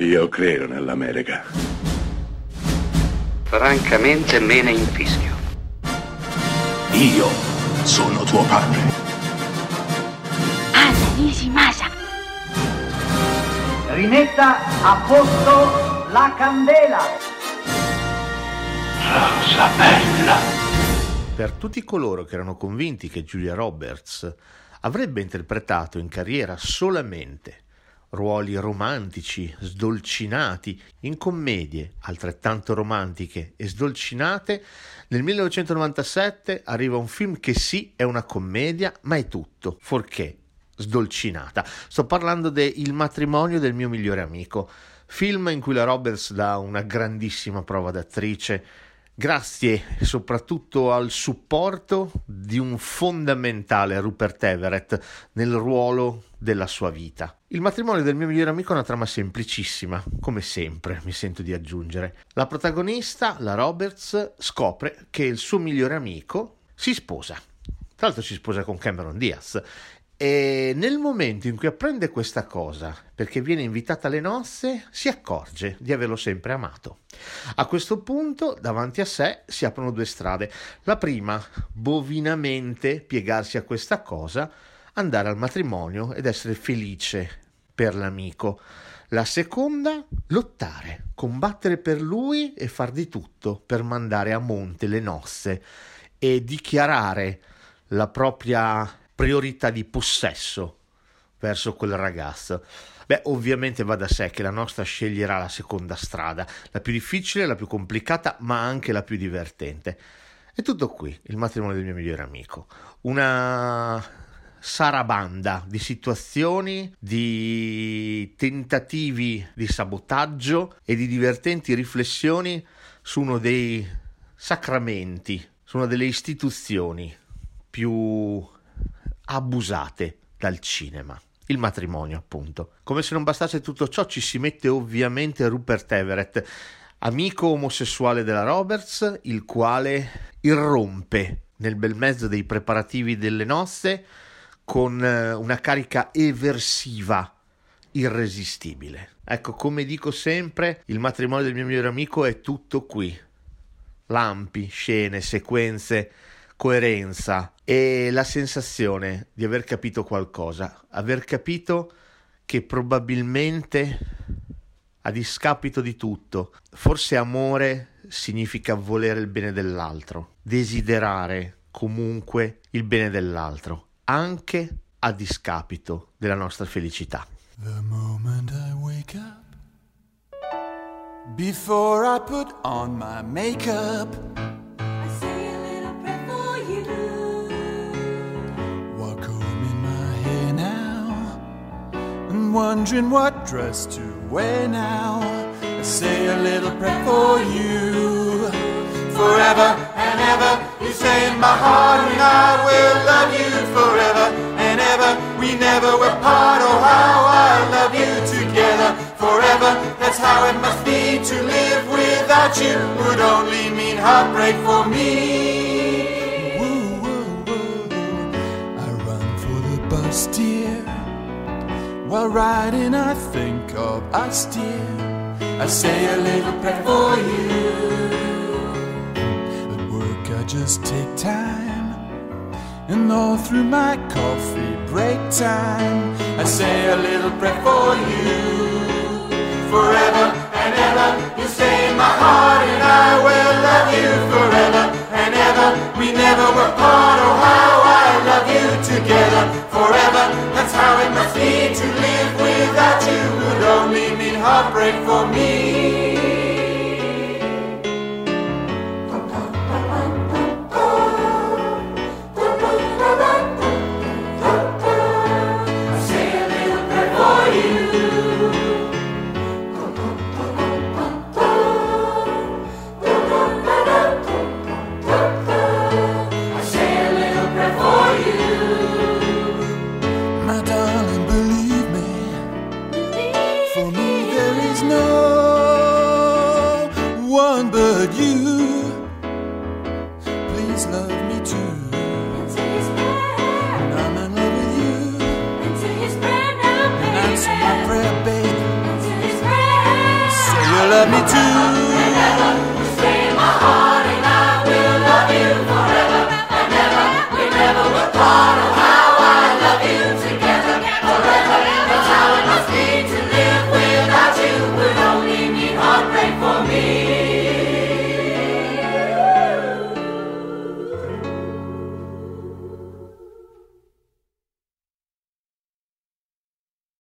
Io credo nell'America. Francamente me ne infischio. Io sono tuo padre. Anna Nishimasa. Rimetta a posto la candela. Rosa bella. Per tutti coloro che erano convinti che Julia Roberts avrebbe interpretato in carriera solamente ruoli romantici, sdolcinati, in commedie altrettanto romantiche e sdolcinate, nel 1997 arriva un film che sì è una commedia, ma è tutto, forché sdolcinata. Sto parlando de Il matrimonio del mio migliore amico, film in cui la Roberts dà una grandissima prova d'attrice, grazie soprattutto al supporto di un fondamentale Rupert Everett nel ruolo della sua vita. Il matrimonio del mio migliore amico è una trama semplicissima, come sempre mi sento di aggiungere. La protagonista, la Roberts, scopre che il suo migliore amico si sposa. Tra l'altro si sposa con Cameron Diaz e nel momento in cui apprende questa cosa, perché viene invitata alle nozze, si accorge di averlo sempre amato. A questo punto, davanti a sé si aprono due strade. La prima, bovinamente piegarsi a questa cosa, andare al matrimonio ed essere felice per l'amico. La seconda, lottare, combattere per lui e far di tutto per mandare a monte le nozze e dichiarare la propria priorità di possesso verso quel ragazzo. Beh, ovviamente va da sé che la nostra sceglierà la seconda strada, la più difficile, la più complicata, ma anche la più divertente. È tutto qui, il matrimonio del mio migliore amico. Una sarabanda di situazioni, di tentativi di sabotaggio e di divertenti riflessioni su uno dei sacramenti, su una delle istituzioni più abusate dal cinema. Il matrimonio, appunto. Come se non bastasse tutto ciò, ci si mette ovviamente Rupert Everett, amico omosessuale della Roberts, il quale irrompe nel bel mezzo dei preparativi delle nozze con eh, una carica eversiva irresistibile. Ecco, come dico sempre, il matrimonio del mio migliore amico è tutto qui. Lampi, scene, sequenze, coerenza e la sensazione di aver capito qualcosa, aver capito che probabilmente a discapito di tutto, forse amore significa volere il bene dell'altro, desiderare comunque il bene dell'altro, anche a discapito della nostra felicità. The moment I wake up, before I put on my makeup. Wondering what dress to wear now. I say a little prayer for you. Forever and ever, you say in my heart, and I will love you forever and ever. We never were part, oh how I love you together forever. That's how it must be to live without you. Would only mean heartbreak for me. I run for the bus, dear. While riding, I think of us, dear. I say a little prayer for you. At work, I just take time. And all through my coffee break time, I say a little prayer for you. Forever one but you. Please love me too. And I'm in love with you. And answer my prayer, baby. So you love me too.